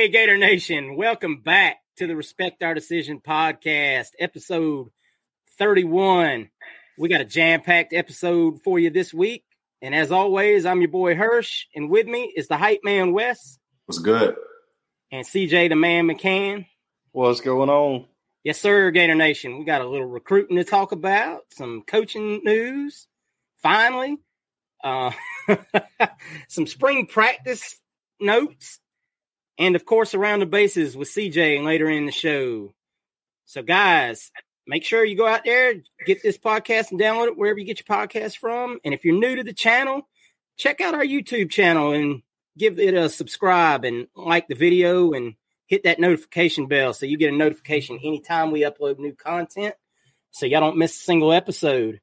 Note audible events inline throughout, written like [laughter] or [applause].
Hey, hey, Gator Nation. Welcome back to the Respect Our Decision podcast, episode 31. We got a jam packed episode for you this week. And as always, I'm your boy Hirsch, and with me is the hype man Wes. What's good? And CJ the man McCann. What's going on? Yes, sir, Gator Nation. We got a little recruiting to talk about, some coaching news, finally, uh, [laughs] some spring practice notes and of course around the bases with CJ later in the show. So guys, make sure you go out there, get this podcast and download it wherever you get your podcast from. And if you're new to the channel, check out our YouTube channel and give it a subscribe and like the video and hit that notification bell so you get a notification anytime we upload new content so y'all don't miss a single episode.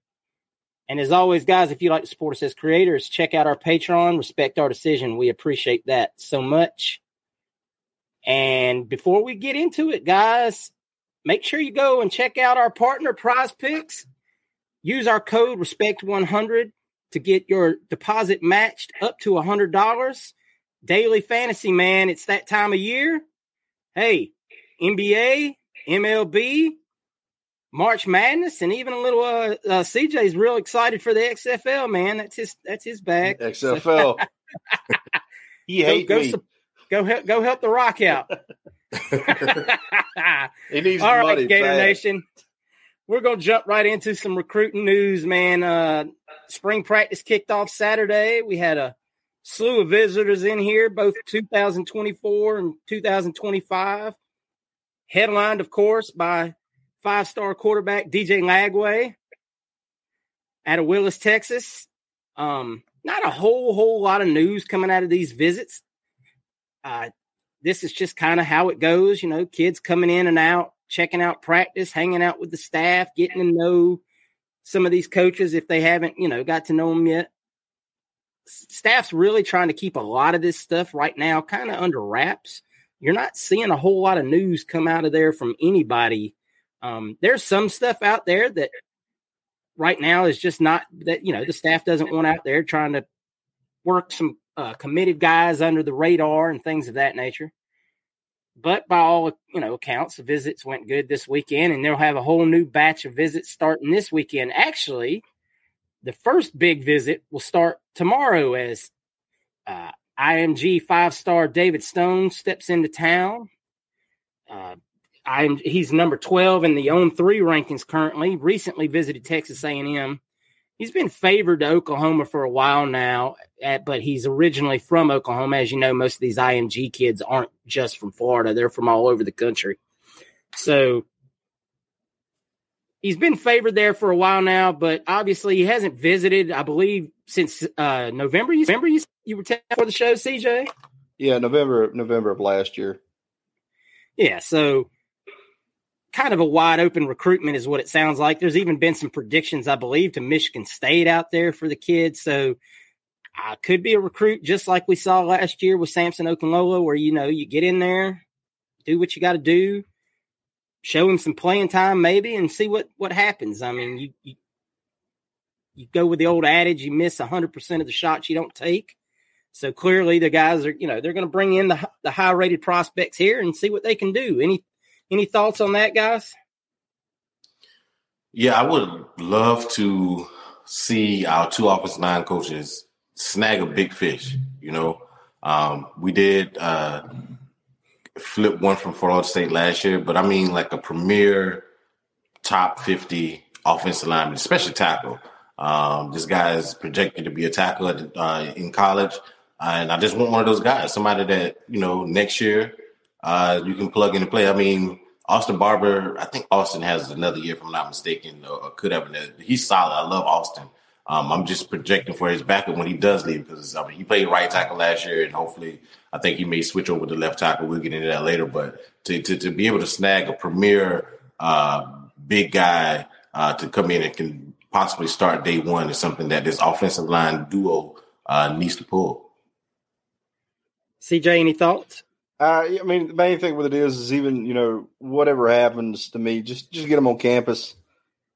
And as always, guys, if you like to support us as creators, check out our Patreon, respect our decision. We appreciate that so much. And before we get into it, guys, make sure you go and check out our partner Prize Picks. Use our code RESPECT100 to get your deposit matched up to $100. Daily fantasy, man, it's that time of year. Hey, NBA, MLB, March Madness, and even a little uh, uh CJ's real excited for the XFL, man. That's his that's his bag. XFL. [laughs] he hates me. Go, Go help, go help the Rock out. [laughs] [laughs] he needs All right, Gator fast. Nation. We're gonna jump right into some recruiting news, man. Uh, spring practice kicked off Saturday. We had a slew of visitors in here, both 2024 and 2025. Headlined, of course, by five-star quarterback DJ Lagway out of Willis, Texas. Um, not a whole whole lot of news coming out of these visits. Uh, this is just kind of how it goes, you know, kids coming in and out, checking out practice, hanging out with the staff, getting to know some of these coaches if they haven't, you know, got to know them yet. Staff's really trying to keep a lot of this stuff right now kind of under wraps. You're not seeing a whole lot of news come out of there from anybody. Um, there's some stuff out there that right now is just not that, you know, the staff doesn't want out there trying to work some uh, committed guys under the radar and things of that nature. But by all you know accounts, the visits went good this weekend, and they'll have a whole new batch of visits starting this weekend. Actually, the first big visit will start tomorrow as uh, IMG five star David Stone steps into town. Uh, I'm he's number twelve in the On3 rankings currently. Recently visited Texas A and M he's been favored to Oklahoma for a while now, but he's originally from Oklahoma. As you know, most of these IMG kids aren't just from Florida; they're from all over the country. So he's been favored there for a while now, but obviously he hasn't visited. I believe since uh, November. You remember you you were for the show, CJ? Yeah, November November of last year. Yeah, so kind of a wide open recruitment is what it sounds like. There's even been some predictions, I believe, to Michigan State out there for the kids. So I could be a recruit just like we saw last year with Samson Okunlola, where you know you get in there, do what you got to do, show him some playing time maybe, and see what what happens. I mean, you you, you go with the old adage, you miss hundred percent of the shots you don't take. So clearly, the guys are you know they're going to bring in the the high rated prospects here and see what they can do. Any any thoughts on that, guys? Yeah, I would love to see our two offensive line coaches snag a big fish. You know, um, we did uh, flip one from Florida State last year, but I mean like a premier top 50 offensive lineman, especially tackle. Um, this guy is projected to be a tackle uh, in college. And I just want one of those guys, somebody that, you know, next year – uh, you can plug in and play. I mean, Austin Barber, I think Austin has another year, if I'm not mistaken, or, could have another. He's solid. I love Austin. Um, I'm just projecting for his backup when he does leave because I mean he played right tackle last year, and hopefully I think he may switch over to left tackle. We'll get into that later, but to to, to be able to snag a premier uh, big guy uh, to come in and can possibly start day one is something that this offensive line duo uh, needs to pull. CJ, any thoughts? Uh, I mean, the main thing with it is, is even you know whatever happens to me, just just get them on campus,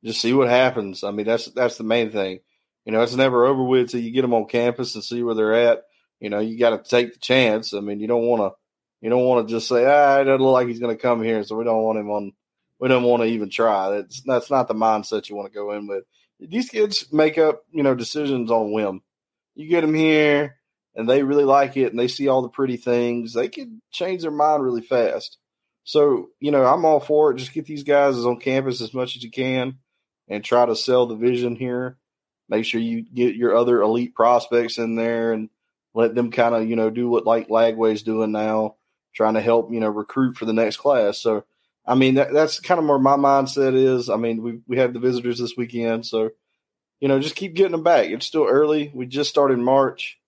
just see what happens. I mean, that's that's the main thing. You know, it's never over with till you get them on campus and see where they're at. You know, you got to take the chance. I mean, you don't want to, you don't want to just say, ah, it doesn't look like he's going to come here, so we don't want him on. We don't want to even try. That's that's not the mindset you want to go in with. These kids make up, you know, decisions on whim. You get them here and they really like it and they see all the pretty things, they can change their mind really fast. So, you know, I'm all for it. Just get these guys on campus as much as you can and try to sell the vision here. Make sure you get your other elite prospects in there and let them kind of, you know, do what like Lagway's doing now, trying to help, you know, recruit for the next class. So, I mean, that, that's kind of where my mindset is. I mean, we we have the visitors this weekend, so you know, just keep getting them back. It's still early. We just started March.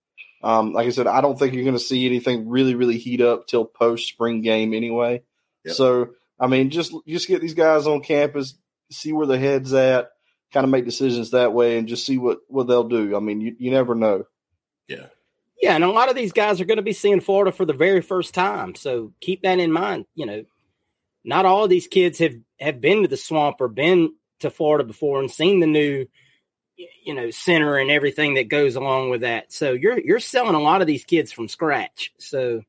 Um, like I said, I don't think you're going to see anything really, really heat up till post spring game anyway. Yep. So, I mean, just just get these guys on campus, see where the head's at, kind of make decisions that way, and just see what what they'll do. I mean, you you never know. Yeah. Yeah, and a lot of these guys are going to be seeing Florida for the very first time, so keep that in mind. You know, not all of these kids have have been to the swamp or been to Florida before and seen the new you know center and everything that goes along with that. So you're you're selling a lot of these kids from scratch. So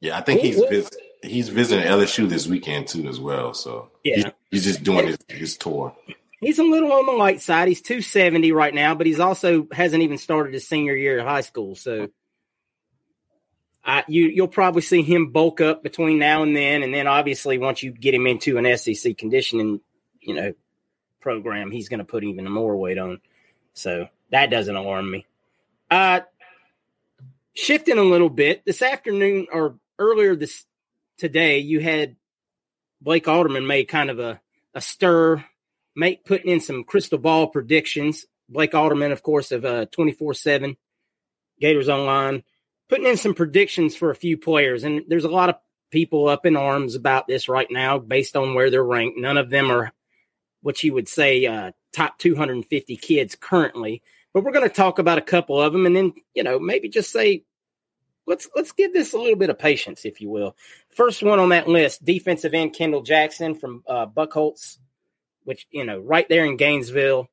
yeah, I think he's vis- he's visiting LSU this weekend too as well. So yeah, he's, he's just doing his, his tour. He's a little on the light side. He's 270 right now, but he's also hasn't even started his senior year of high school. So I, you you'll probably see him bulk up between now and then, and then obviously once you get him into an SEC conditioning, you know, program, he's going to put even more weight on. So that doesn't alarm me. Uh, shifting a little bit this afternoon or earlier this today, you had Blake Alderman made kind of a, a stir, make putting in some crystal ball predictions. Blake Alderman, of course, of uh 24 7 Gators Online, putting in some predictions for a few players. And there's a lot of people up in arms about this right now based on where they're ranked. None of them are what you would say uh, top 250 kids currently. But we're going to talk about a couple of them, and then you know maybe just say let's let's give this a little bit of patience, if you will. First one on that list, defensive end Kendall Jackson from uh, Buchholz, which you know right there in Gainesville,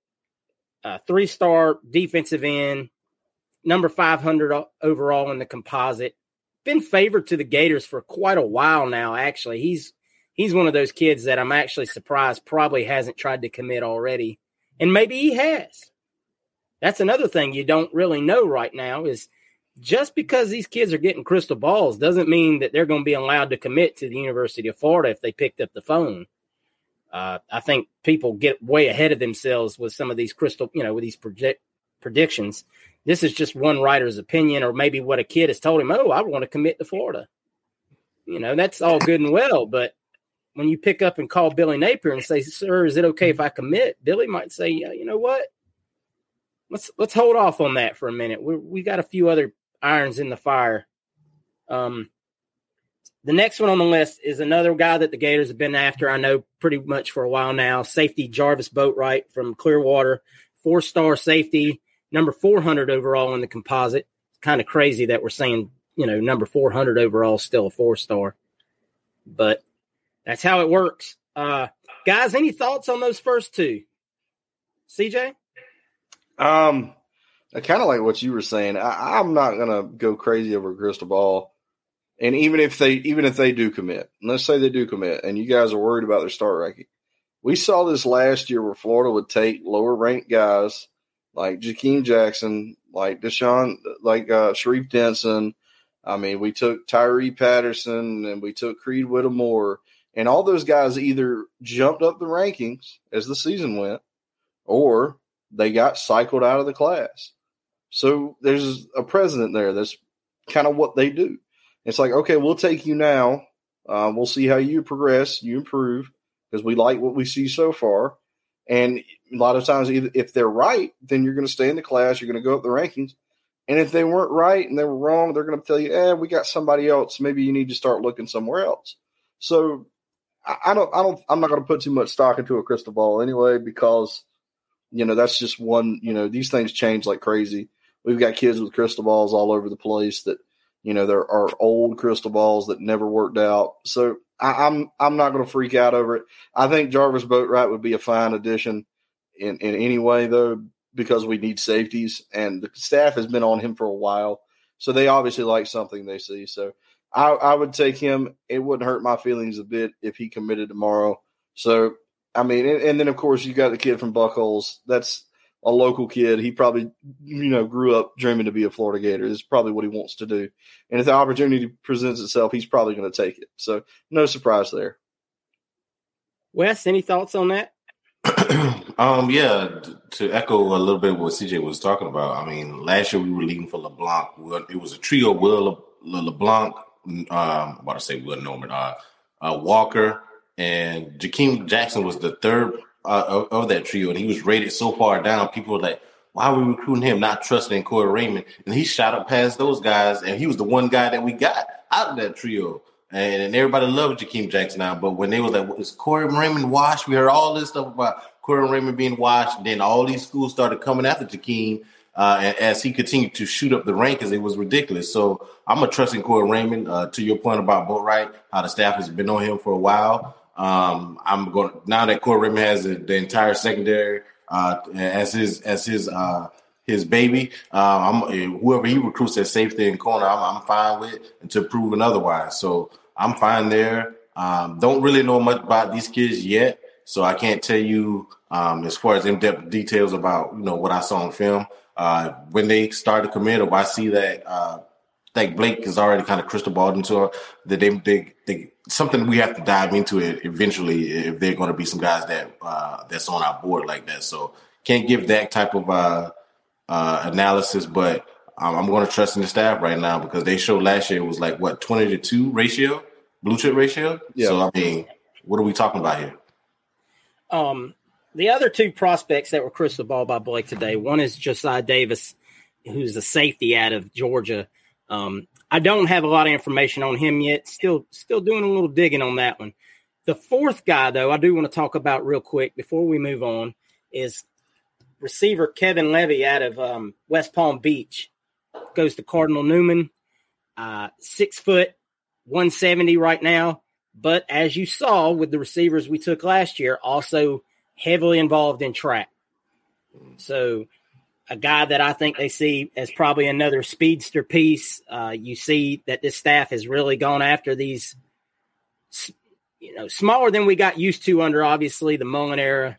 uh, three star defensive end, number 500 overall in the composite. Been favored to the Gators for quite a while now. Actually, he's he's one of those kids that I'm actually surprised probably hasn't tried to commit already. And maybe he has. That's another thing you don't really know right now is just because these kids are getting crystal balls doesn't mean that they're going to be allowed to commit to the University of Florida if they picked up the phone. Uh, I think people get way ahead of themselves with some of these crystal, you know, with these project predictions. This is just one writer's opinion, or maybe what a kid has told him. Oh, I want to commit to Florida. You know, that's all good and well, but when you pick up and call Billy Napier and say, "Sir, is it okay if I commit?" Billy might say, "Yeah, you know what? Let's let's hold off on that for a minute. We we got a few other irons in the fire." Um, the next one on the list is another guy that the Gators have been after. I know pretty much for a while now. Safety Jarvis Boatwright from Clearwater, four star safety, number 400 overall in the composite. Kind of crazy that we're saying, you know, number 400 overall, still a four star. But that's how it works. Uh, guys, any thoughts on those first two? CJ? Um, I kind of like what you were saying. I, I'm not gonna go crazy over crystal ball. And even if they even if they do commit, let's say they do commit, and you guys are worried about their start ranking, we saw this last year where Florida would take lower ranked guys like Jakeem Jackson, like Deshaun, like uh, Sharif Denson. I mean, we took Tyree Patterson and we took Creed Whittemore, and all those guys either jumped up the rankings as the season went, or they got cycled out of the class. So there's a president there. That's kind of what they do. It's like, okay, we'll take you now. Uh, we'll see how you progress, you improve, because we like what we see so far. And a lot of times, if they're right, then you're going to stay in the class. You're going to go up the rankings. And if they weren't right and they were wrong, they're going to tell you, "Eh, we got somebody else. Maybe you need to start looking somewhere else." So I don't, I don't, I'm not going to put too much stock into a crystal ball anyway because you know that's just one. You know, these things change like crazy. We've got kids with crystal balls all over the place that you know, there are old crystal balls that never worked out. So I, am I'm, I'm not going to freak out over it. I think Jarvis Boatwright would be a fine addition in in any way though because we need safeties and the staff has been on him for a while, so they obviously like something they see. So I, I would take him. It wouldn't hurt my feelings a bit if he committed tomorrow. So I mean, and, and then of course you got the kid from Buchholz. That's a local kid. He probably, you know, grew up dreaming to be a Florida Gator. This is probably what he wants to do. And if the opportunity presents itself, he's probably going to take it. So no surprise there. Wes, any thoughts on that? [clears throat] um, yeah, to echo a little bit what CJ was talking about. I mean, last year we were leading for LeBlanc. It was a trio: Will Le- LeBlanc, um, about to say, Will Norman, uh, uh, Walker, and Jakeem Jackson was the third uh, of, of, that trio, and he was rated so far down. People were like, "Why are we recruiting him? Not trusting Corey Raymond?" And he shot up past those guys, and he was the one guy that we got out of that trio. And, and everybody loved Jakeem Jackson now, but when they was like, "Is Corey Raymond washed?" We heard all this stuff about Corey Raymond being washed. Then all these schools started coming after Jakeem. Uh, as he continued to shoot up the rankings, it was ridiculous. So I'm a trusting Corey Raymond. Uh, to your point about Boatwright, how the staff has been on him for a while. Um, I'm going now that Corey Raymond has the, the entire secondary uh, as his as his uh, his baby. Uh, I'm whoever he recruits at safety and corner, I'm, I'm fine with until proven otherwise. So I'm fine there. Um, don't really know much about these kids yet, so I can't tell you um, as far as in depth details about you know what I saw on film. Uh, when they start to commit, or I see that uh, like Blake is already kind of crystal balled into that they, they, they something we have to dive into it eventually if they're going to be some guys that uh, that's on our board like that. So can't give that type of uh, uh, analysis, but um, I'm going to trust in the staff right now because they showed last year it was like what twenty to two ratio, blue chip ratio. Yeah. So I mean, what are we talking about here? Um, the other two prospects that were crystal ball by Blake today. One is Josiah Davis, who's a safety out of Georgia. Um, I don't have a lot of information on him yet. Still, still doing a little digging on that one. The fourth guy, though, I do want to talk about real quick before we move on is receiver Kevin Levy out of um, West Palm Beach. Goes to Cardinal Newman, uh, six foot, 170 right now. But as you saw with the receivers we took last year, also heavily involved in track. So a guy that I think they see as probably another speedster piece. Uh, you see that this staff has really gone after these, you know, smaller than we got used to under obviously the Mullen era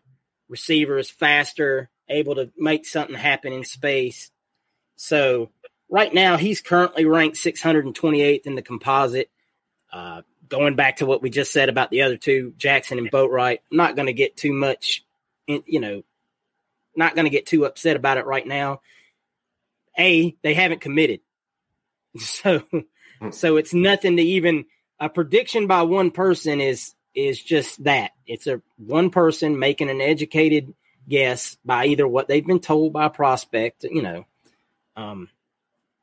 receivers, faster, able to make something happen in space. So right now he's currently ranked 628th in the composite. Uh, going back to what we just said about the other two, Jackson and Boatwright, I'm not going to get too much, in, you know, not going to get too upset about it right now. A, they haven't committed. [laughs] So, so it's nothing to even a prediction by one person is is just that. It's a one person making an educated guess by either what they've been told by a prospect, you know. Um,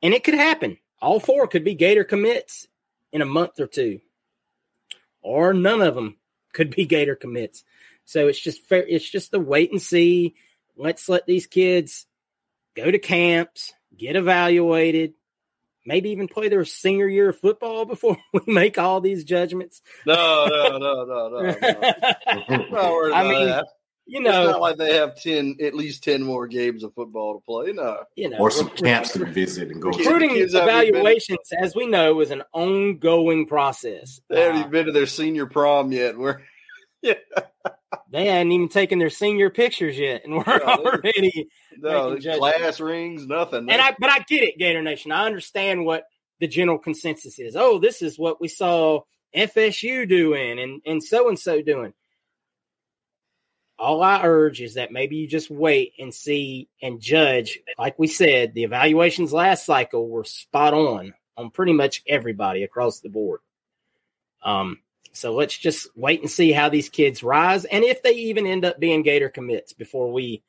and it could happen. All four could be Gator commits in a month or two, or none of them could be Gator commits. So it's just fair. It's just the wait and see. Let's let these kids go to camps, get evaluated, maybe even play their senior year of football [laughs] before we make all these judgments. No, no, no, no, no. no. [laughs] no I mean, that. You It's know, not like they have ten, at least ten more games of football to play. No, you know, or some camps to visit and go to. recruiting Kids evaluations, as we know, is an ongoing process. they haven't Uh, even been to their senior prom yet. We're [laughs] yeah, they hadn't even taken their senior pictures yet, and we're No, they- already. no class rings, nothing. And I, but I get it, Gator Nation. I understand what the general consensus is. Oh, this is what we saw FSU doing, and and so and so doing. All I urge is that maybe you just wait and see and judge. Like we said, the evaluations last cycle were spot on on pretty much everybody across the board. Um, so let's just wait and see how these kids rise, and if they even end up being Gator commits before we,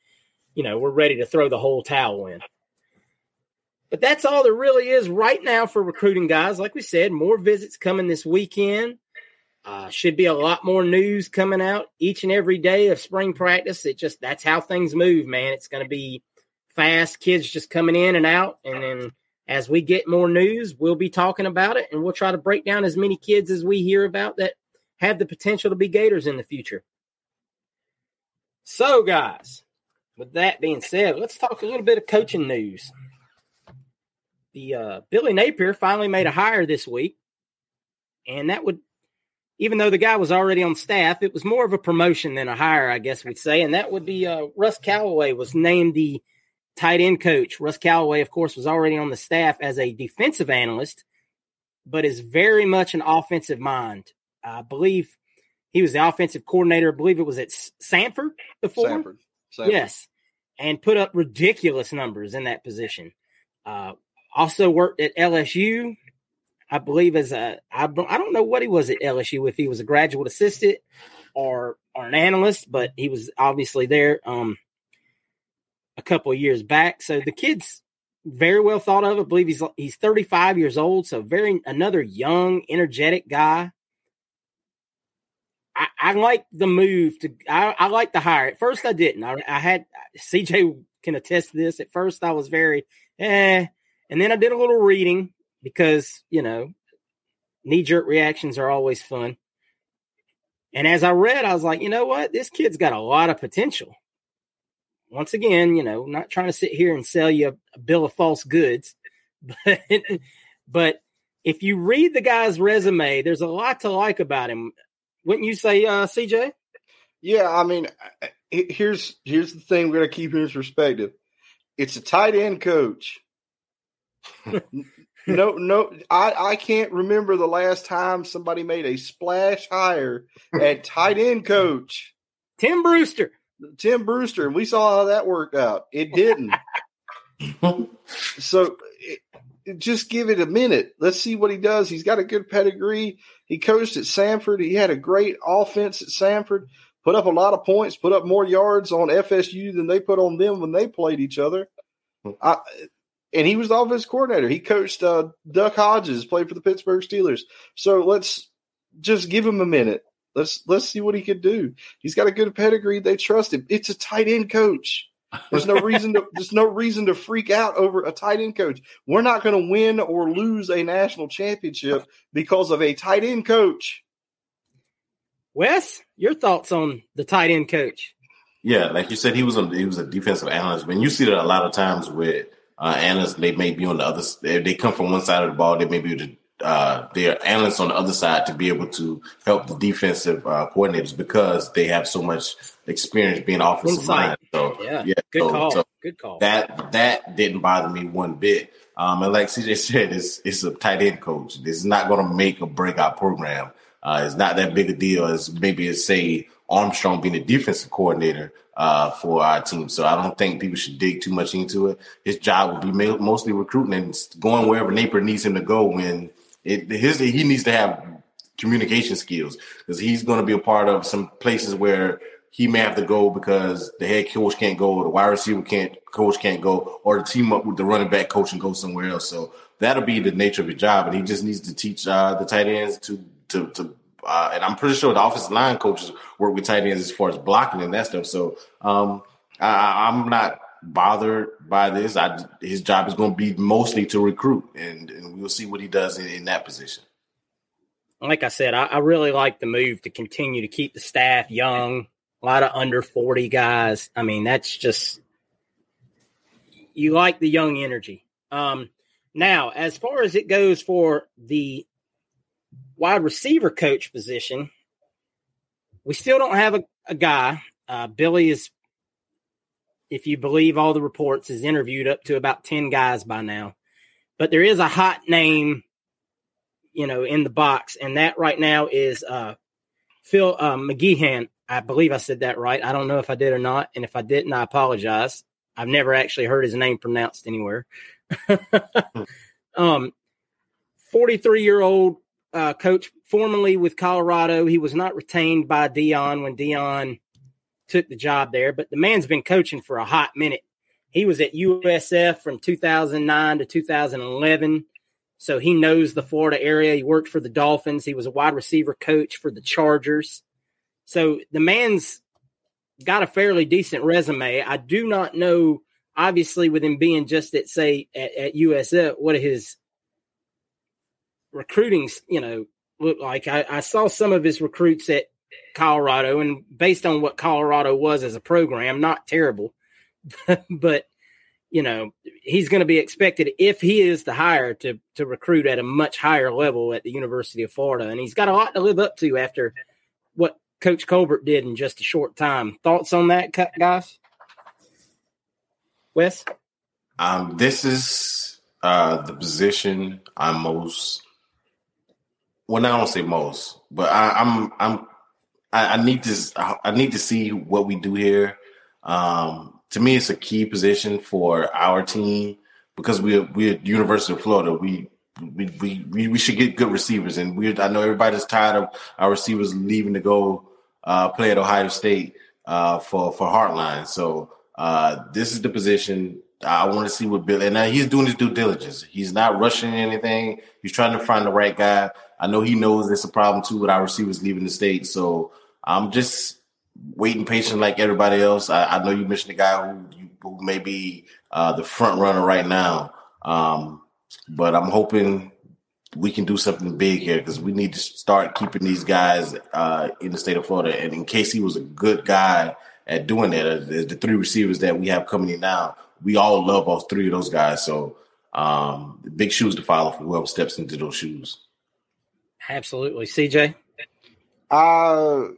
you know, we're ready to throw the whole towel in. But that's all there really is right now for recruiting guys. Like we said, more visits coming this weekend. Uh, should be a lot more news coming out each and every day of spring practice. It just that's how things move, man. It's going to be fast. Kids just coming in and out, and then as we get more news, we'll be talking about it, and we'll try to break down as many kids as we hear about that have the potential to be Gators in the future. So, guys, with that being said, let's talk a little bit of coaching news. The uh, Billy Napier finally made a hire this week, and that would, even though the guy was already on staff, it was more of a promotion than a hire, I guess we'd say, and that would be uh, Russ Callaway was named the tight end coach. Russ Callaway, of course, was already on the staff as a defensive analyst, but is very much an offensive mind. I believe he was the offensive coordinator. I believe it was at Samford before. Samford. Samford. Yes, and put up ridiculous numbers in that position. Uh, also worked at LSU, I believe, as a I, don't- don't know what he was at LSU if he was a graduate assistant or or an analyst, but he was obviously there um, a couple years back. So the kid's very well thought of. I believe he's he's 35 years old, so very another young, energetic guy. I, I like the move to. I, I like the hire. At first, I didn't. I, I had CJ can attest to this. At first, I was very eh, and then I did a little reading because you know knee jerk reactions are always fun. And as I read, I was like, you know what, this kid's got a lot of potential. Once again, you know, not trying to sit here and sell you a, a bill of false goods, [laughs] but but if you read the guy's resume, there's a lot to like about him. Wouldn't you say, uh, CJ? Yeah, I mean, here's here's the thing we're gonna keep in perspective. It's a tight end coach. [laughs] no, no, I I can't remember the last time somebody made a splash hire at tight end coach. Tim Brewster. Tim Brewster, and we saw how that worked out. It didn't. so it, it- just give it a minute. Let's see what he does. He's got a good pedigree. He coached at Samford. He had a great offense at Samford. Put up a lot of points. Put up more yards on FSU than they put on them when they played each other. I, and he was the offense coordinator. He coached uh, Duck Hodges, played for the Pittsburgh Steelers. So let's just give him a minute. Let's let's see what he could do. He's got a good pedigree. They trust him. It's a tight end coach. There's no reason to there's no reason to freak out over a tight end coach. We're not going to win or lose a national championship because of a tight end coach. Wes, your thoughts on the tight end coach? Yeah, like you said, he was a he was a defensive analyst. When you see that a lot of times with uh, analysts, they may be on the other. They, they come from one side of the ball. They may be the uh, they're analysts on the other side to be able to help the defensive uh, coordinators because they have so much experience being offensive mind. So Yeah, yeah, good so- call. so good call. that that didn't bother me one bit. Um, and like CJ [laughs] said, it's it's a tight end coach. This is not going to make or break our program. uh, is not that big a deal as maybe as say Armstrong being a defensive coordinator uh, for our team. So I don't think people should dig too much into it. His job would be mostly recruiting and going wherever Napier needs him to go when it his he needs to have communication skills because he's going to be a part of some places where he may have to go because the head coach can't go, the wide receiver can't coach can't go, or the team up with the running back coach and go somewhere else. So that'll be the nature of his job, and he just needs to teach uh, the tight ends to to to. Uh, and I'm pretty sure the offensive line coaches work with tight ends as far as blocking and that stuff. So um, I, I'm not bothered by this. I, his job is going to be mostly to recruit, and, and we'll see what he does in, in that position. Like I said, I, I, really like the move to continue to keep the staff young. A lot of under forty guys. I mean, that's just you like the young energy. Um, now, as far as it goes for the wide receiver coach position, we still don't have a, a guy. Uh, Billy is, if you believe all the reports, is interviewed up to about 10 guys by now. But there is a hot name, you know, in the box, and that right now is uh, Phil uh, McGeoghan. I believe I said that right. I don't know if I did or not. And if I didn't, I apologize. I've never actually heard his name pronounced anywhere. [laughs] um, 43 year old uh, coach, formerly with Colorado. He was not retained by Deion when Deion took the job there, but the man's been coaching for a hot minute. He was at USF from 2009 to 2011. So he knows the Florida area. He worked for the Dolphins. He was a wide receiver coach for the Chargers. So the man's got a fairly decent resume. I do not know, obviously, with him being just at say at, at USF, what his recruiting, you know, look like. I, I saw some of his recruits at Colorado, and based on what Colorado was as a program, not terrible, [laughs] but you know he's going to be expected if he is the hire to to recruit at a much higher level at the University of Florida, and he's got a lot to live up to after what Coach Colbert did in just a short time. Thoughts on that, guys? Wes? Um, this is uh, the position I'm most. Well, I don't say most, but I, I'm I'm I, I, need to I need to see what we do here. Um, to me, it's a key position for our team because we're we're University of Florida. We we, we we should get good receivers, and we I know everybody's tired of our receivers leaving to go uh, play at Ohio State uh, for for Hartline. So uh, this is the position I want to see what Bill and now he's doing his due diligence. He's not rushing anything. He's trying to find the right guy. I know he knows it's a problem too with our receivers leaving the state. So I'm just waiting patient like everybody else. I, I know you mentioned the guy who, who may be uh, the front runner right now, um, but I'm hoping we can do something big here because we need to start keeping these guys uh, in the state of Florida. And in case he was a good guy at doing that, uh, the three receivers that we have coming in now, we all love all three of those guys. So um, big shoes to follow for whoever steps into those shoes. Absolutely, CJ. Uh,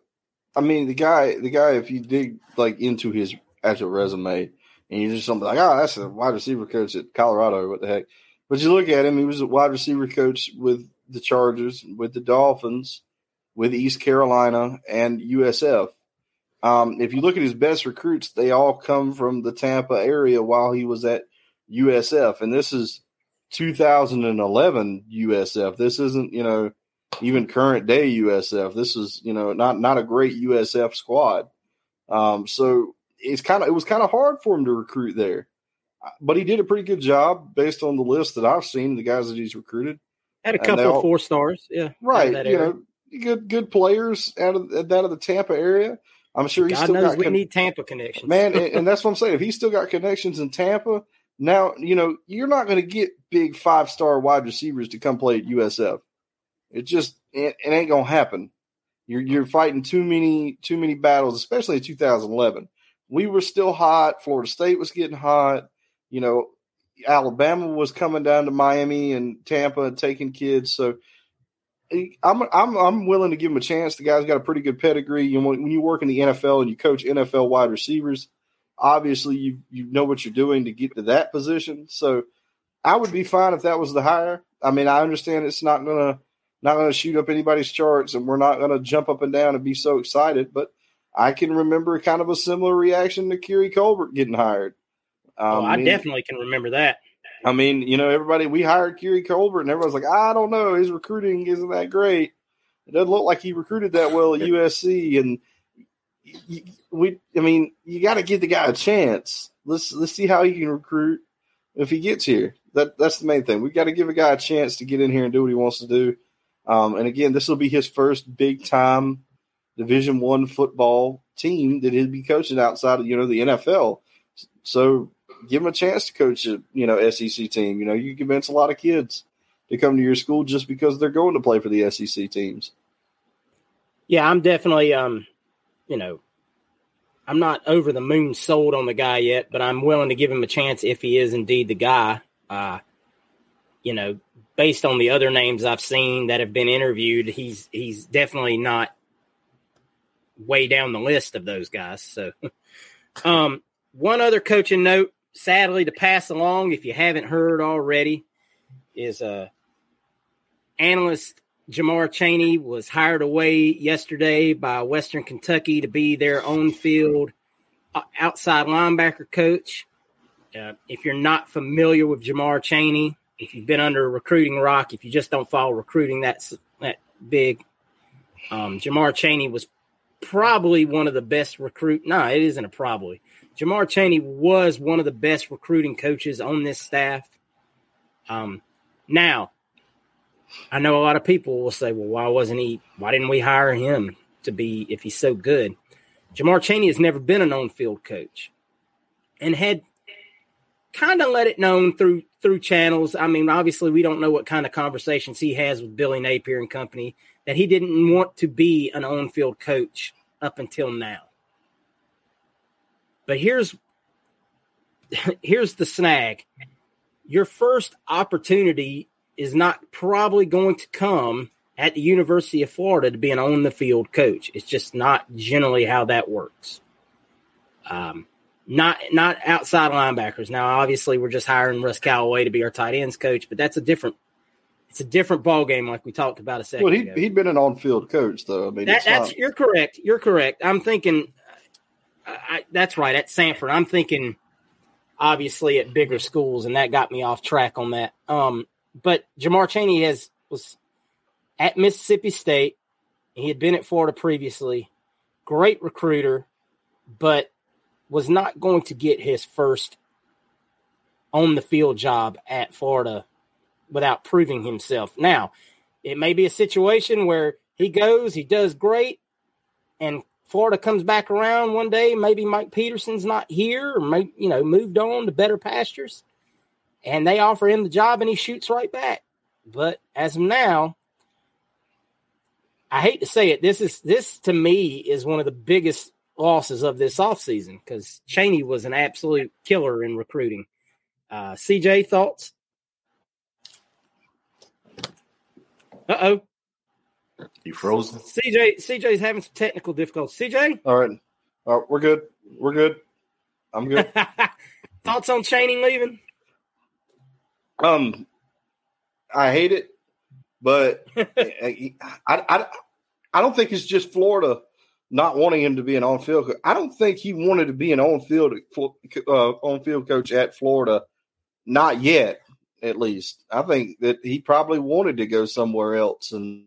I mean the guy, the guy. If you dig like into his actual resume, and you just something like, oh, that's a wide receiver coach at Colorado. What the heck? But you look at him, he was a wide receiver coach with the Chargers, with the Dolphins, with East Carolina, and USF. Um, if you look at his best recruits, they all come from the Tampa area while he was at USF. And this is 2011 USF. This isn't, you know, even [laughs] current day USF. This is, you know, not not a great USF squad. Um, so it's kind of it was kind of hard for him to recruit there but he did a pretty good job based on the list that I've seen. The guys that he's recruited had a couple all, of four stars, yeah, right. You know, good good players out of out of the Tampa area. I'm sure he's God still knows got we con- need Tampa connections, man. and, and, that's [laughs] what I'm saying. If he's still got connections in Tampa, now you know you're not going to get big five star wide receivers to come play at USF. It just it, it ain't gonna happen. You're you're fighting too many too many battles, especially in 2011. We were still hot. Florida State was getting hot you know, Alabama was coming down to Miami and Tampa and taking kids. So eh, I'm I'm I'm willing to give him a chance. The guy's got a pretty good pedigree. You know, when you work in the NFL and you coach NFL wide receivers, obviously you you know what you're doing to get to that position. So I would be fine if that was the hire. I mean, I understand it's not going to not going to shoot up anybody's charts, and we're not going to jump up and down and be so excited. But I can remember kind of a similar reaction to Keary Colbert getting hired. Um, oh, I, mean, definitely can remember that. I mean, you know, everybody we hired Keary Colbert, and everyone's like, I don't know, his recruiting isn't that great. It doesn't look like he recruited that well at USC, and we, I mean, you got to give the guy a chance. Let's let's see how he can recruit if he gets here. That that's the main thing. We got to give a guy a chance to get in here and do what he wants to do. Um, and again, this will be his first big time Division One football team that he'll be coaching outside of you know the NFL. So give him a chance to coach a you know SEC team. You know you convince a lot of kids to come to your school just because they're going to play for the SEC teams. Yeah, I'm definitely um, you know, I'm not over the moon sold on the guy yet, but I'm willing to give him a chance if he is indeed the guy. Uh, you know, based on the other names I've seen that have been interviewed, he's he's definitely not way down the list of those guys. So, [laughs] um, one other coaching note, sadly, to pass along if you haven't heard already, is uh, analyst Jamar Chaney was hired away yesterday by Western Kentucky to be their own field uh, outside linebacker coach. Uh, if you're not familiar with Jamar Chaney, if you've been under a recruiting rock, if you just don't follow recruiting that's that big, um, Jamar Chaney was probably one of the best recruit. No, it isn't a probably. Jamar Chaney was one of the best recruiting coaches on this staff. Um, now, I know a lot of people will say, well, why wasn't he, why didn't we hire him to be, if he's so good? Jamar Chaney has never been an on field coach and had kind of let it known through through channels. I mean, obviously, we don't know what kind of conversations he has with Billy Napier and company that he didn't want to be an on field coach up until now. But here's [laughs] here's the snag. Your first opportunity is not probably going to come at the University of Florida to be an on the field coach. It's just not generally how that works. Um, not not outside linebackers. Now, obviously, we're just hiring Russ Callaway to be our tight ends coach, but that's a different it's a different ball game, like we talked about a second. Well, he he'd been an on field coach, though. I mean, that, that's not... you're correct. You're correct. I'm thinking. I, that's right at Samford. I'm thinking, obviously, at bigger schools, and that got me off track on that. Um, but Jamar Chaney has was at Mississippi State. He had been at Florida previously. Great recruiter, but was not going to get his first on the field job at Florida without proving himself. Now, it may be a situation where he goes, he does great, and Florida comes back around one day. Maybe Mike Peterson's not here, or may, you know moved on to better pastures and they offer him the job and he shoots right back. But as of now, I hate to say it, this is this to me is one of the biggest losses of this offseason because Chaney was an absolute killer in recruiting. Uh, CJ, thoughts? Uh oh. You frozen? CJ CJ's having some technical difficulties. CJ? All right. All right, we're good. We're good. I'm good. [laughs] thoughts on Chaney leaving? Um, I hate it, but [laughs] I, I, I don't think it's just Florida not wanting him to be an on-field. Co- I don't think he wanted to be an on-field uh, on-field coach at Florida. Not yet, at least. I think that he probably wanted to go somewhere else and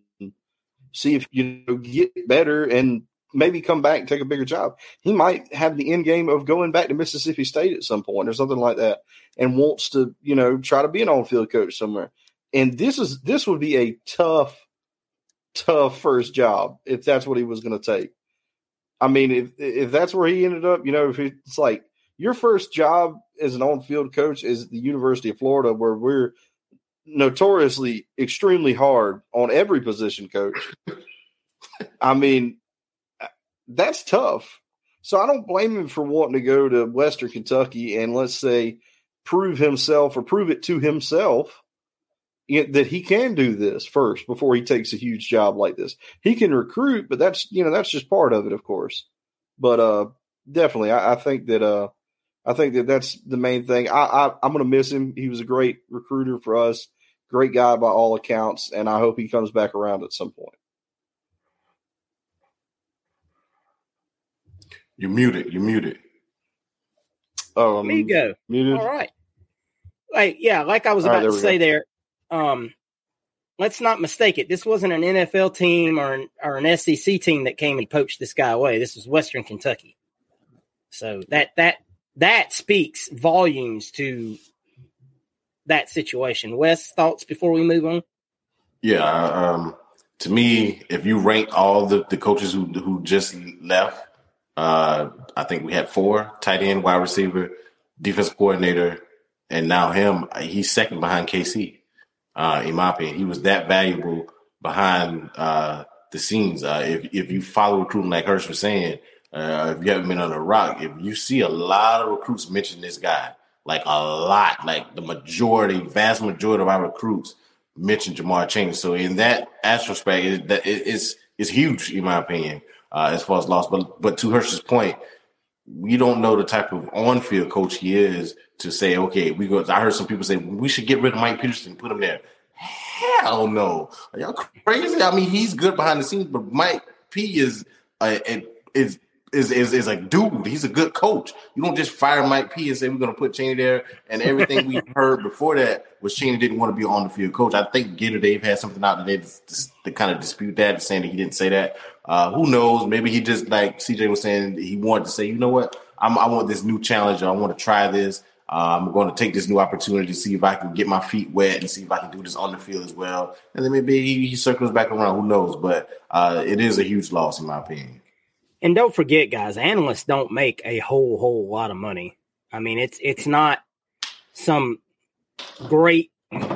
see if you know get better and maybe come back and take a bigger job. He might have the end game of going back to Mississippi State at some point or something like that, and wants to, you know, try to be an on-field coach somewhere. And this is this would be a tough, tough first job if that's what he was going to take. I mean, if if that's where he ended up, you know, if it's like your first job as an on-field coach is the University of Florida, where we're notoriously extremely hard on every position coach. I mean, that's tough. So I don't blame him for wanting to go to Western Kentucky and let's say prove himself or prove it to himself that he can do this first before he takes a huge job like this. He can recruit, but that's you know that's just part of it, of course. But uh, definitely, I, I think that uh, I think that that's the main thing. I, I I'm going to miss him. He was a great recruiter for us. great guy by all accounts, and I hope he comes back around at some point. You're muted. You're muted. Oh, There you go. Muted. All right. Like, yeah, like I was All right, about there to say go. there, um, let's not mistake it. This wasn't an NFL team or an, or an SEC team that came and poached this guy away. This was Western Kentucky. So that that that speaks volumes to that situation. Wes, thoughts before we move on? Yeah. Um, to me, if you rank all the, the coaches who who just left, uh, I think we had four tight end, wide receiver, defense coordinator, and now him. He's second behind KC. Uh, in my opinion, he was that valuable behind uh, the scenes. Uh, if if you follow recruiting, like Hirsch was saying, uh, if you haven't been on the rock, if you see a lot of recruits mention this guy, like a lot, like the majority, vast majority of our recruits mention Jamar Chase. So in that aspect, it, it, it's it's huge in my opinion uh, as far as loss. But but to Hirsch's point, we don't know the type of on-field coach he is to say, okay, we go. I heard some people say we should get rid of Mike Peterson, put him there. Hell no, Are y'all crazy. I mean, he's good behind the scenes, but Mike P is uh, is is is is a dude. He's a good coach. You don't just fire Mike P and say we're going to put Chaney there. And everything we [laughs] heard before that was Chaney didn't want to be on the field coach. I think Gator Dave had something out today to, to kind of dispute that, saying that he didn't say that. Uh, who knows? Maybe he just like CJ was saying he wanted to say, you know what? I'm, I want this new challenge. I want to try this. Uh, I'm going to take this new opportunity to see if I can get my feet wet and see if I can do this on the field as well. And then maybe he, he circles back around. Who knows? But uh, it is a huge loss in my opinion. And don't forget, guys, analysts don't make a whole whole lot of money. I mean, it's it's not some great,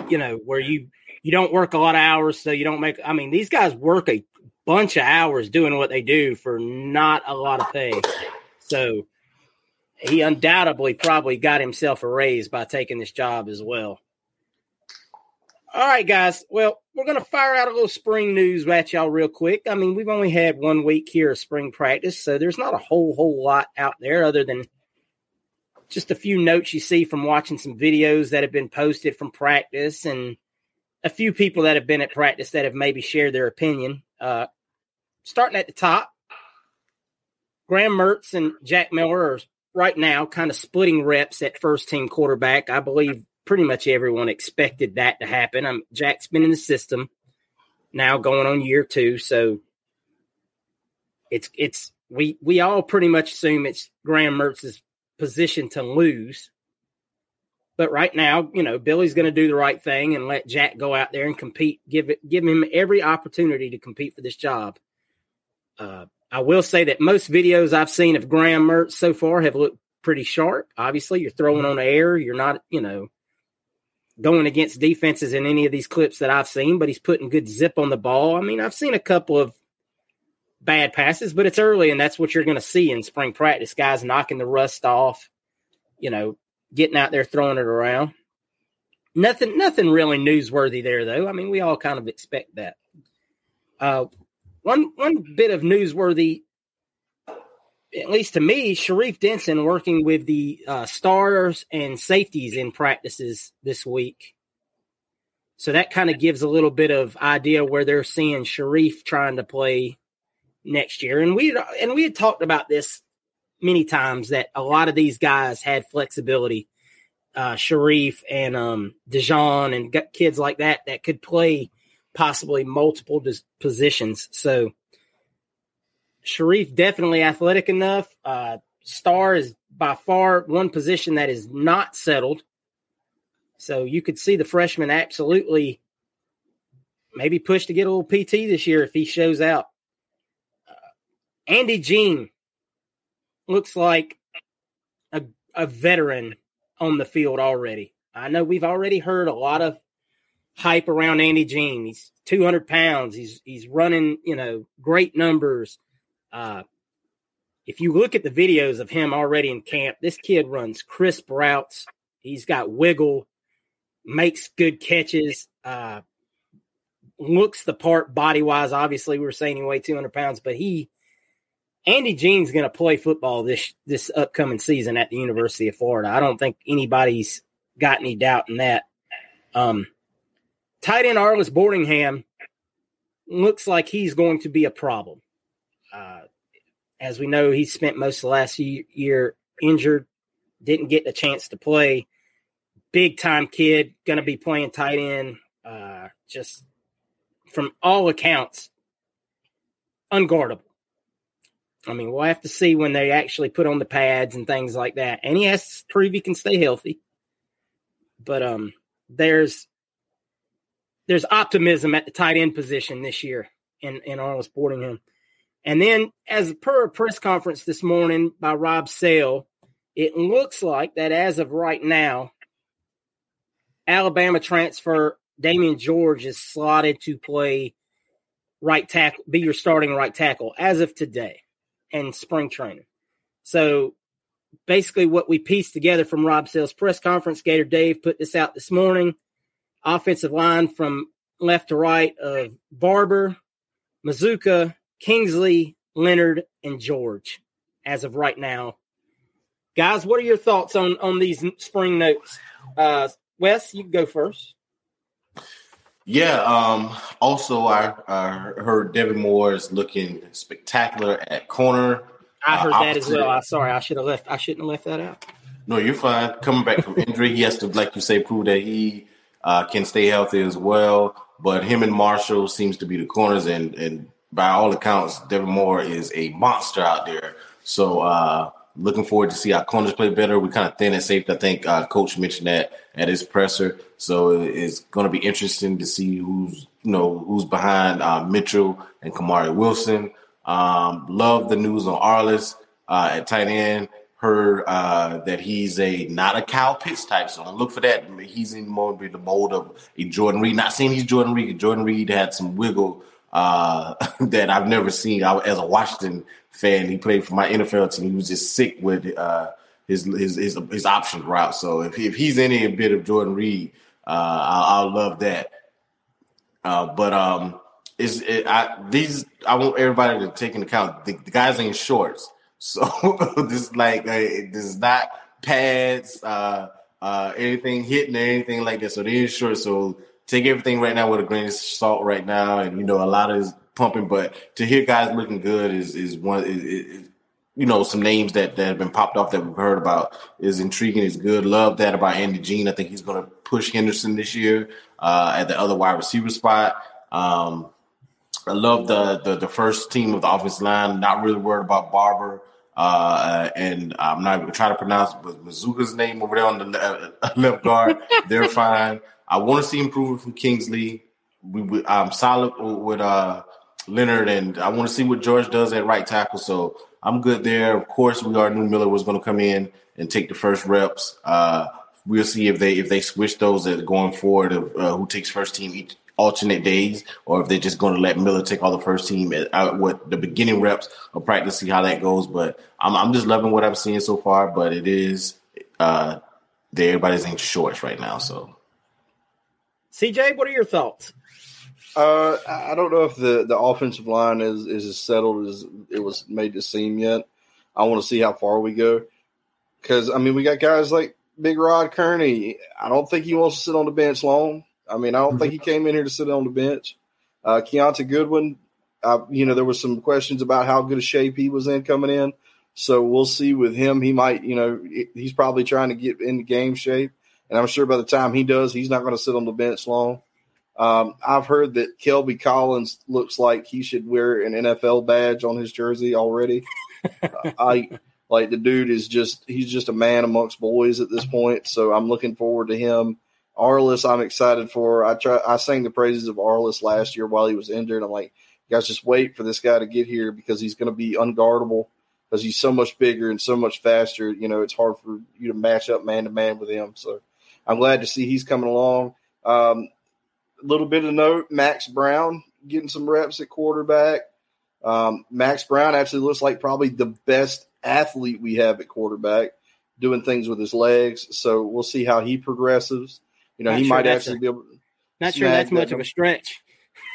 you know, where you you don't work a lot of hours, so you don't make. I mean, these guys work a bunch of hours doing what they do for not a lot of pay. So he undoubtedly probably got himself a raise by taking this job as well. All right, guys. Well, we're going to fire out a little spring news at y'all real quick. I mean, we've only had one week here of spring practice, so there's not a whole, whole lot out there other than just a few notes you see from watching some videos that have been posted from practice and a few people that have been at practice that have maybe shared their opinion. Uh, starting at the top, Graham Mertz and Jack Miller are right now kind of splitting reps at first team quarterback. I believe pretty much everyone expected that to happen. Um, Jack's been in the system now going on year two, so it's it's we we all pretty much assume it's Graham Mertz's position to lose. But right now, you know, Billy's going to do the right thing and let Jack go out there and compete. Give it, give him every opportunity to compete for this job. Uh, I will say that most videos I've seen of Graham Mertz so far have looked pretty sharp. Obviously, you're throwing on air. You're not, you know, going against defenses in any of these clips that I've seen, but he's putting good zip on the ball. I mean, I've seen a couple of bad passes, but it's early, and that's what you're going to see in spring practice. Guys knocking the rust off, you know, getting out there throwing it around. Nothing, nothing really newsworthy there, though. I mean, we all kind of expect that. Uh, one one bit of newsworthy, at least to me, Sharif Denson working with the uh, stars and safeties in practices this week. So that kind of gives a little bit of idea where they're seeing Sharif trying to play next year. And we and we had talked about this many times that a lot of these guys had flexibility. Uh, Sharif and um, Dijon and kids like that that could play possibly multiple dis- positions. So Sharif definitely athletic enough. Uh, Star is by far one position that is not settled. So you could see the freshman absolutely maybe push to get a little PT this year if he shows out. Uh, Andy Jean looks like a, a veteran on the field already. I know we've already heard a lot of hype around Andy Jean. He's 200 pounds. He's he's running, you know, great numbers. Uh, if you look at the videos of him already in camp, this kid runs crisp routes. He's got wiggle, makes good catches, uh, looks the part body wise. Obviously, we are saying he weighed 200 pounds, but he Andy Jean's going to play football this this upcoming season at the University of Florida. I don't think anybody's got any doubt in that. Um, tight end Arlis Boardingham looks like he's going to be a problem. Uh, as we know, he spent most of the last year injured, didn't get a chance to play. Big time kid, going to be playing tight end. Uh, just from all accounts, unguardable. I mean, we'll have to see when they actually put on the pads and things like that. And he has to prove he can stay healthy. But um, there's there's optimism at the tight end position this year in in Arlis Boardingham. And then, as per a press conference this morning by Rob Sale, it looks like that as of right now, Alabama transfer Damieon George is slotted to play right tackle, be your starting right tackle as of today and spring training. So basically, what we pieced together from Rob Sale's press conference, Gator Dave put this out this morning. Offensive line from left to right of Barber, Mazzccua, Kingsley, Leonard, and George as of right now. Guys, what are your thoughts on on these spring notes? Uh, Wes, you go first. Yeah. Um, also, I, I heard Devin Moore is looking spectacular at corner. I heard uh, that as well. I'm sorry, I should have left. I shouldn't have left that out. No, you're fine. Coming back from injury, he has to, like you say, prove that he uh, can stay healthy as well. But him and Marshall seems to be the corners, and and by all accounts, Devin Moore is a monster out there. So uh, looking forward to see our corners play better. We kind of thin at safe. I think uh, Coach mentioned that at his presser. So it's going to be interesting to see who's you know who's behind uh, Mitchell and Kamari Wilson. Um, love the news on Arlis uh, at tight end. Heard uh, that he's a not a Kyle Pitts type, so look for that. He's in more be the mold of a Jordan Reed. Not saying he's Jordan Reed. Jordan Reed had some wiggle uh, [laughs] that I've never seen. I, as a Washington fan, he played for my NFL team. He was just sick with uh, his, his his his option route. So if if he's any bit of Jordan Reed, uh, I'll, I'll, love that. Uh, but um, is it, I these I want everybody to take into account the, the guys in shorts. [laughs] So this like uh, this is not pads, uh, uh, anything hitting or anything like that. So they're in shorts. So take everything right now with a grain of salt right now, and you know a lot is pumping. But to hear guys looking good is is one is, is, you know some names that that have been popped off that we've heard about is intriguing. Is good. Love that about Andy Jean. I think he's going to push Henderson this year uh, at the other wide receiver spot. Um, I love the, the the first team of the offensive line. Not really worried about Barber. Uh, and I'm not even trying to pronounce Mazzccua's name over there on the [laughs] left guard. They're fine. I want to see improvement from Kingsley. We, we, I'm solid with uh, Leonard, and I want to see what George does at right tackle. So I'm good there. Of course, we are knew Miller was going to come in and take the first reps. Uh, we'll see if they if they switch those going forward of uh, who takes first team each alternate days, or if they're just going to let Miller take all the first team at, at what the beginning reps of practice, see how that goes. But I'm I'm just loving what I'm seeing so far. But it is uh, everybody's in shorts right now, so CJ, what are your thoughts? Uh, I don't know if the, the offensive line is, is as settled as it was made to seem yet. I want to see how far we go. Because, I mean, we got guys like Big Rod Kearney. I don't think he wants to sit on the bench long. I mean, I don't think he mm-hmm. came in here to sit on the bench. Uh, Keontae Goodwin, uh, you know, there was some questions about how good a shape he was in coming in. So we'll see with him. He might, you know, he's probably trying to get into game shape. And I'm sure by the time he does, he's not going to sit on the bench long. Um, I've heard that Kelby Collins looks like he should wear an NFL badge on his jersey already. [laughs] I like the dude is just he's just a man amongst boys at this point. So I'm looking forward to him. Arlis, I'm excited for. I try I sang the praises of Arlis last year while he was injured. I'm like, guys, just wait for this guy to get here because he's going to be unguardable because he's so much bigger and so much faster. You know, it's hard for you to match up man to man with him. So I'm glad to see he's coming along. Um, little bit of note: Max Brown getting some reps at quarterback. Um, Max Brown actually looks like probably the best athlete we have at quarterback, doing things with his legs. So we'll see how he progresses. You know, not he sure might actually a, be able. Not sure that's much of a stretch.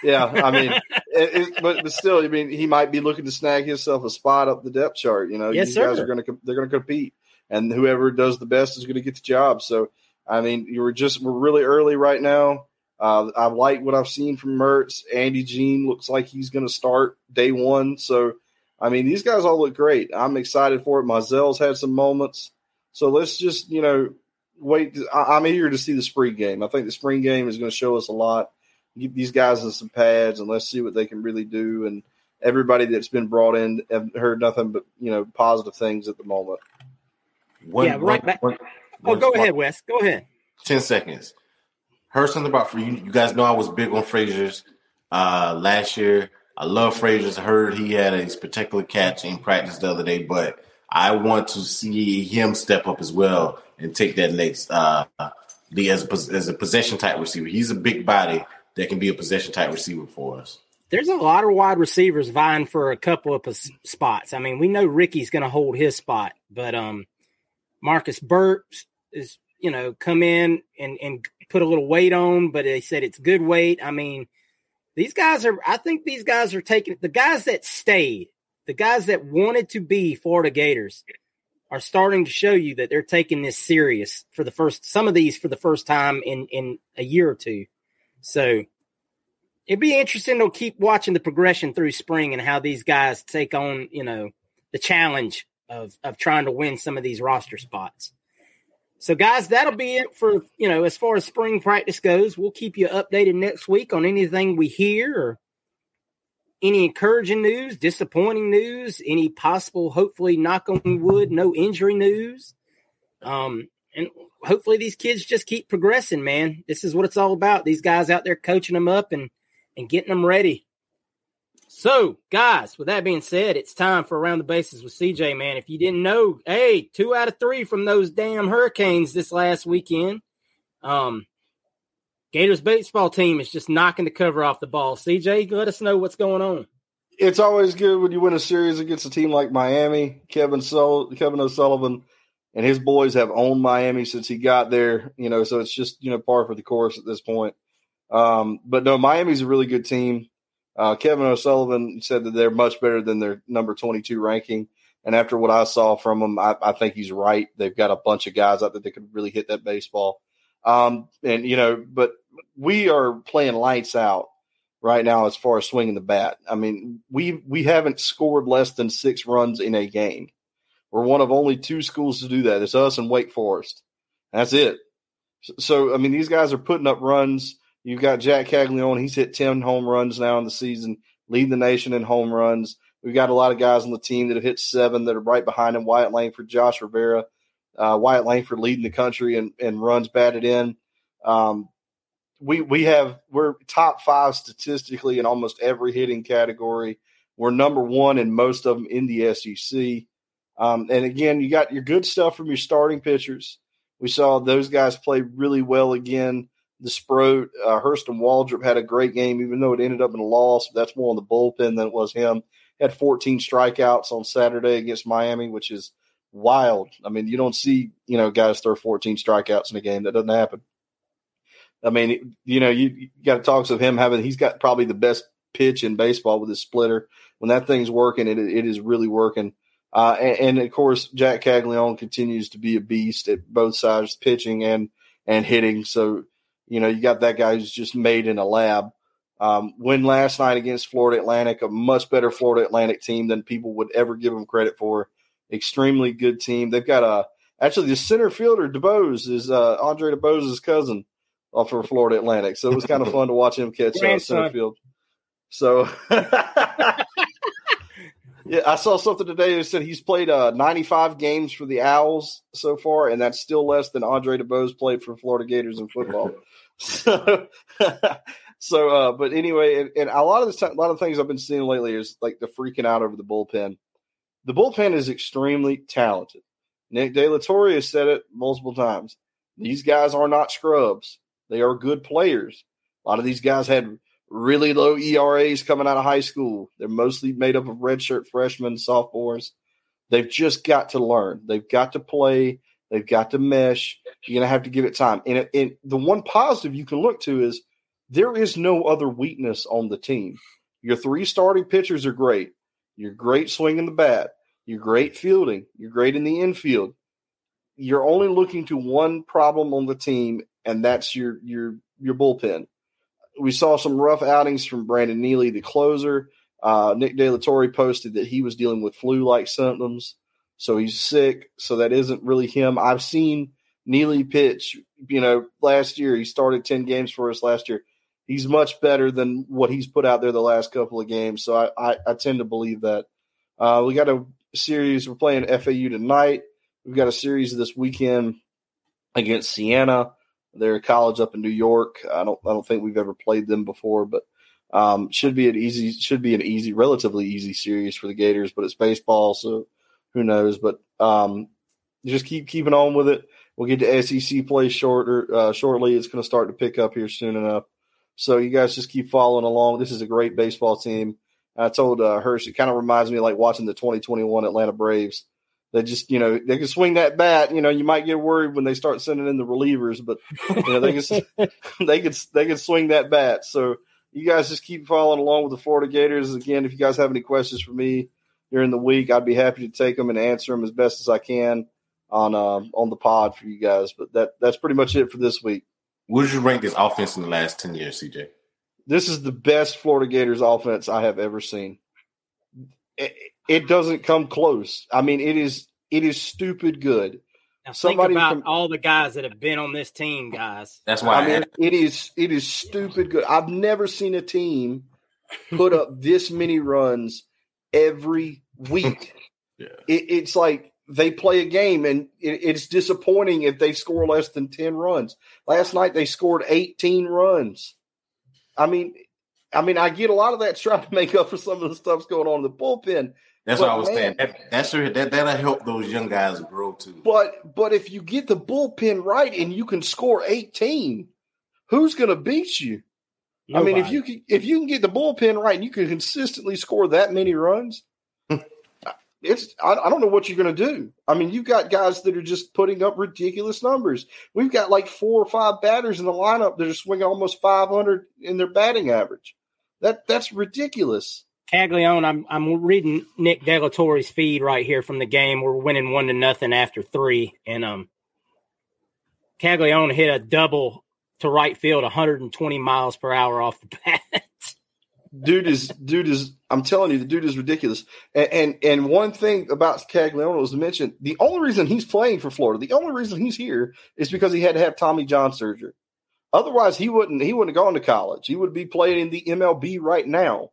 Yeah, I mean, [laughs] it, it, but, but still, I mean, he might be looking to snag himself a spot up the depth chart. You know, yes, these sir. guys are going to they're going to compete, and whoever does the best is going to get the job. So I mean, you were just we're really early right now. Uh, I like what I've seen from Mertz. Andy Jean looks like he's going to start day one. So, I mean, these guys all look great. I'm excited for it. Mizell's had some moments. So let's just, you know, wait. I, am eager to see the spring game. I think the spring game is going to show us a lot. Get these guys in some pads and let's see what they can really do. And everybody that's been brought in have heard nothing but, you know, positive things at the moment. One, yeah, right back. One, oh, go ahead, Wes. Go ahead. 10 seconds. Something about for you. You guys know I was big on Frazier's uh, last year. I love Frazier's. Heard he had a spectacular catch in practice the other day, but I want to see him step up as well and take that next uh, as a, as a possession type receiver. He's a big body that can be a possession type receiver for us. There's a lot of wide receivers vying for a couple of spots. I mean, we know Ricky's going to hold his spot, but um, Marcus Burke is you know come in and and put a little weight on, but they said it's good weight. I mean, these guys are. I think these guys are taking the guys that stayed, the guys that wanted to be Florida Gators, are starting to show you that they're taking this serious for the first. Some of these for the first time in in a year or two. So it'd be interesting to keep watching the progression through spring and how these guys take on you know the challenge of of trying to win some of these roster spots. So, guys, that'll be it for you know as far as spring practice goes. We'll keep you updated next week on anything we hear or any encouraging news, disappointing news, any possible, hopefully, knock on wood, no injury news. Um, and hopefully these kids just keep progressing, man. This is what it's all about. These guys out there coaching them up and and getting them ready so, guys, with that being said, it's time for around the bases with CJ. Man, if you didn't know, hey, two out of three from those damn Hurricanes this last weekend. Um, Gators baseball team is just knocking the cover off the ball. CJ, let us know what's going on. It's always good when you win a series against a team like Miami. Kevin Sol- Kevin O'Sullivan and his boys have owned Miami since he got there. You know, so it's just you know par for the course at this point. Um, but no, Miami's a really good team. Uh, Kevin O'Sullivan said that they're much better than their number 22 ranking. And after what I saw from them, I, I think he's right. They've got a bunch of guys out there that could really hit that baseball. Um, and, you know, but we are playing lights out right now as far as swinging the bat. I mean, we we haven't scored less than six runs in a game. We're one of only two schools to do that. It's us and Wake Forest. That's it. So, I mean, these guys are putting up runs. You've got Jack Caglianone. He's hit 10 home runs now in the season, leading the nation in home runs. We've got a lot of guys on the team that have hit seven that are right behind him. Wyatt Langford, Josh Rivera. Uh, Wyatt Langford leading the country and, and runs batted in. Um, we we have we're top five statistically in almost every hitting category. We're number one in most of them in the SEC. Um, and again, you got your good stuff from your starting pitchers. We saw those guys play really well again the Sproat. Uh, Hurston Waldrep had a great game, even though it ended up in a loss. That's more on the bullpen than it was him. Had 14 strikeouts on Saturday against Miami, which is wild. I mean, you don't see you know guys throw 14 strikeouts in a game. That doesn't happen. I mean, you know, you, you got to talk to him having. He's got probably the best pitch in baseball with his splitter. When that thing's working, it it is really working. Uh, and, and, of course, Jack Caglianone continues to be a beast at both sides, pitching and and hitting. So you know, you got that guy who's just made in a lab. Um, win last night against Florida Atlantic, a much better Florida Atlantic team than people would ever give them credit for. Extremely good team. They've got a actually the center fielder DeBose is uh, Andre DeBose's cousin off for Florida Atlantic, so it was kind of [laughs] fun to watch him catch uh, center field. So. [laughs] Yeah, I saw something today that said he's played uh, 95 games for the Owls so far, and that's still less than Andre DeBose played for Florida Gators in football. [laughs] so, [laughs] so uh, but anyway, and, and, a lot of the a lot of things I've been seeing lately is like the freaking out over the bullpen. The bullpen is extremely talented. Nick De La Torre has said it multiple times. These guys are not scrubs. They are good players. A lot of these guys had really low ERAs coming out of high school. They're mostly made up of redshirt freshmen, sophomores. They've just got to learn. They've got to play. They've got to mesh. You're going to have to give it time. And, and the one positive you can look to is there is no other weakness on the team. Your three starting pitchers are great. You're great swinging the bat. You're great fielding. You're great in the infield. You're only looking to one problem on the team, and that's your your your bullpen. We saw some rough outings from Brandon Neely, the closer. Uh, Nick De La Torre posted that he was dealing with flu-like symptoms, so he's sick. So that isn't really him. I've seen Neely pitch. You know, last year he started ten games for us last year. He's much better than what he's put out there the last couple of games. So I, I, I tend to believe that. Uh, we got a series. We're playing FAU tonight. We've got a series this weekend against Siena. They're college up in New York. I don't I don't think we've ever played them before, but um, should be an easy should be an easy, relatively easy series for the Gators. But it's baseball, so who knows? But um, just keep keeping on with it. We'll get to SEC play shorter uh, shortly. It's going to start to pick up here soon enough. So you guys just keep following along. This is a great baseball team. I told uh, Hirsch it kind of reminds me of like watching the 2021 Atlanta Braves they just you know they can swing that bat. You know, you might get worried when they start sending in the relievers, but you know they can [laughs] they can they can swing that bat. So you guys just keep following along with the Florida Gators. Again, if you guys have any questions for me during the week, I'd be happy to take them and answer them as best as I can on uh, on the pod for you guys. But that that's pretty much it for this week. Would you rank this offense in the last ten years, CJ? This is the best Florida Gators offense I have ever seen. It, it doesn't come close. I mean, it is it is stupid good. Now Somebody think about from, all the guys that have been on this team, guys. That's why I mean it is it is stupid good. I've never seen a team put up this many runs every week. [laughs] yeah. It, it's like they play a game and it, it's disappointing if they score less than 10 runs. Last night they scored 18 runs. I mean, I mean, I get a lot of that trying to make up for some of the stuff's going on in the bullpen. That's but what I was man, saying. That, that's that that'll help those young guys grow too. But but if you get the bullpen right and you can score 18, who's going to beat you? Nobody. I mean, if you can, if you can get the bullpen right and you can consistently score that many runs, [laughs] it's I, I, don't know what you're going to do. I mean, you've got guys that are just putting up ridiculous numbers. We've got like four or five batters in the lineup that are swinging almost 500 in their batting average. That that's ridiculous. Caglianone, I'm I'm reading Nick De La Torre's feed right here from the game. We're winning one to nothing after three, and um, Caglianone hit a double to right field, 120 miles per hour off the [laughs] bat. dude is dude is I'm telling you, the dude is ridiculous. And, and and one thing about Caglianone was to mention the only reason he's playing for Florida, the only reason he's here is because he had to have Tommy John surgery. Otherwise, he wouldn't he wouldn't have gone to college. He would be playing in the MLB right now.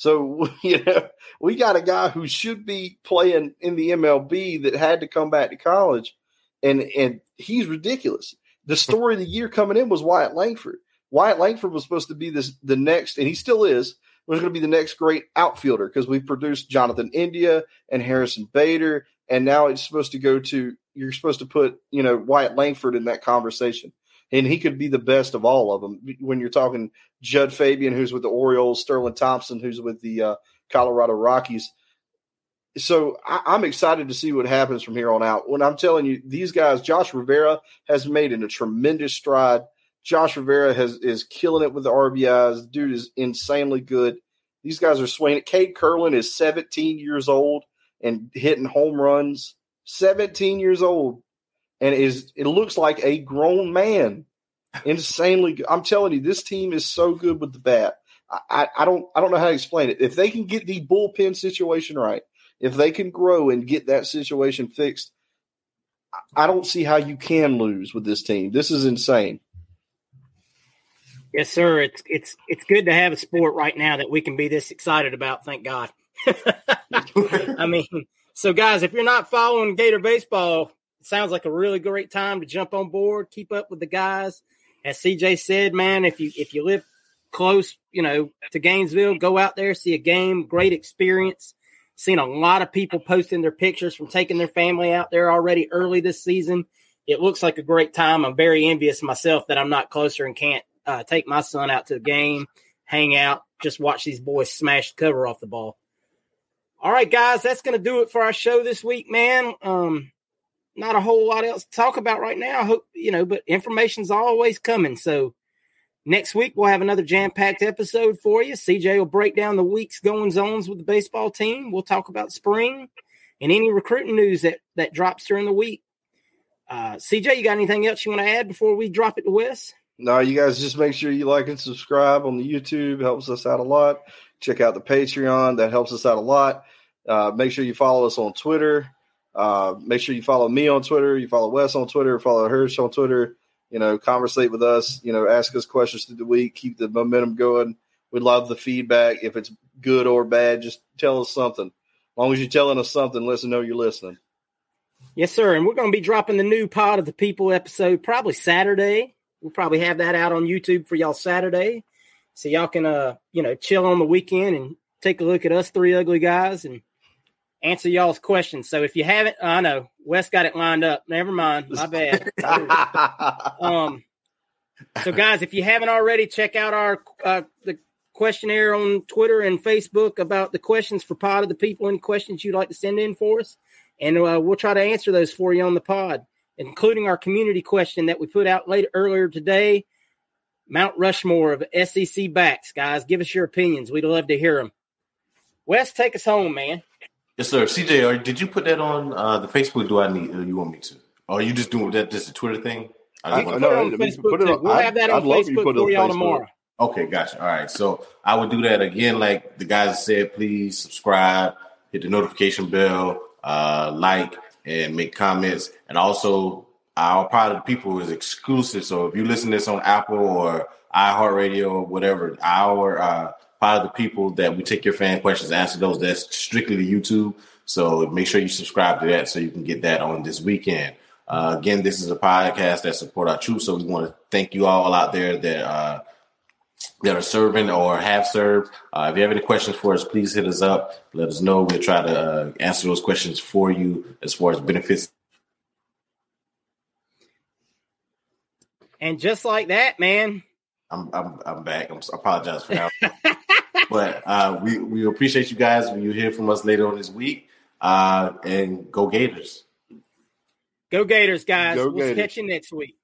So, [laughs] you know, we got a guy who should be playing in the MLB that had to come back to college, and and he's ridiculous. The hmm. story of the year coming in was Wyatt Langford. Wyatt Langford was supposed to be this the next, and he still is. Was going to be the next great outfielder because we've produced Jonathan India and Harrison Bader, and now it's supposed to go to. You're supposed to put you know Wyatt Langford in that conversation and he could be the best of all of them. When you're talking Jud Fabian, who's with the Orioles, Sterlin Thompson, who's with the uh, Colorado Rockies. So I, am excited to see what happens from here on out. When I'm telling you, these guys, Josh Rivera has made in a tremendous stride. Josh Rivera has is killing it with the RBIs. Dude is insanely good. These guys are swinging it. Cade Kurland is 17 years old and hitting home runs. 17 years old and is it looks like a grown man. Insanely, good. I'm telling you, this team is so good with the bat. I, I don't I don't know how to explain it. If they can get the bullpen situation right, if they can grow and get that situation fixed, I don't see how you can lose with this team. This is insane. Yes, sir. It's it's it's good to have a sport right now that we can be this excited about. Thank God. [laughs] I mean, so guys, if you're not following Gator baseball, sounds like a really great time to jump on board, keep up with the guys. As CJ said, man, if you if you live close, you know, to Gainesville, go out there, see a game, great experience. Seen a lot of people posting their pictures from taking their family out there already early this season. It looks like a great time. I'm very envious myself that I'm not closer and can't uh, take my son out to the game, hang out, just watch these boys smash the cover off the ball. All right, guys, that's going to do it for our show this week, man. Um, not a whole lot else to talk about right now. I hope you know, but information's always coming. So next week we'll have another jam-packed episode for you. CJ will break down the week's going zones with the baseball team. We'll talk about spring and any recruiting news that that drops during the week. Uh, CJ, you got anything else you want to add before we drop it to Wes? No, you guys just make sure you like and subscribe on the YouTube. Helps us out a lot. Check out the Patreon. That helps us out a lot. Uh, make sure you follow us on Twitter. Uh, make sure you follow me on Twitter. You follow Wes on Twitter. Follow Hirsch on Twitter. You know, conversate with us. You know, ask us questions through the week. Keep the momentum going. We love the feedback. If it's good or bad, just tell us something. As long as you're telling us something, let us know you're listening. Yes, sir. And we're going to be dropping the new Pod of the People episode probably Saturday. We'll probably have that out on YouTube for y'all Saturday. So y'all can uh, you know, chill on the weekend and take a look at us three ugly guys and answer y'all's questions. So if you haven't, I know Wes got it lined up. Never mind. My bad. [laughs] um so guys, if you haven't already, check out our uh, the questionnaire on Twitter and Facebook about the questions for Pod of the People. Any questions you'd like to send in for us, and uh, we'll try to answer those for you on the pod, including our community question that we put out later earlier today. Mount Rushmore of SEC backs, guys. Give us your opinions. We'd love to hear them. Wes, take us home, man. Yes, sir. CJ, are, did you put that on uh, the Facebook? Do I need? Or you want me to? Or are you just doing that? Just a Twitter thing? I, put it on Facebook. Put it on, we'll have that on I'd Facebook for y'all tomorrow. Okay, gotcha. All right. So I would do that again, like the guys said, please subscribe, hit the notification bell, uh, like, and make comments. And also, our Pod of the People is exclusive. So if you listen to this on Apple or iHeartRadio or whatever, our uh, Pod of the People that we take your fan questions, answer those, that's strictly to YouTube. So make sure you subscribe to that so you can get that on this weekend. Uh, again, this is a podcast that support our troops. So we want to thank you all out there that uh, that are serving or have served. Uh, if you have any questions for us, please hit us up. Let us know. We'll try to uh, answer those questions for you as far as benefits. And just like that, man. I'm I'm, I'm back. I'm, I apologize for that. [laughs] But uh, we we appreciate you guys. You'll hear from us later on this week. Uh, and go Gators. Go Gators, guys. Go we'll Gators. catch you next week.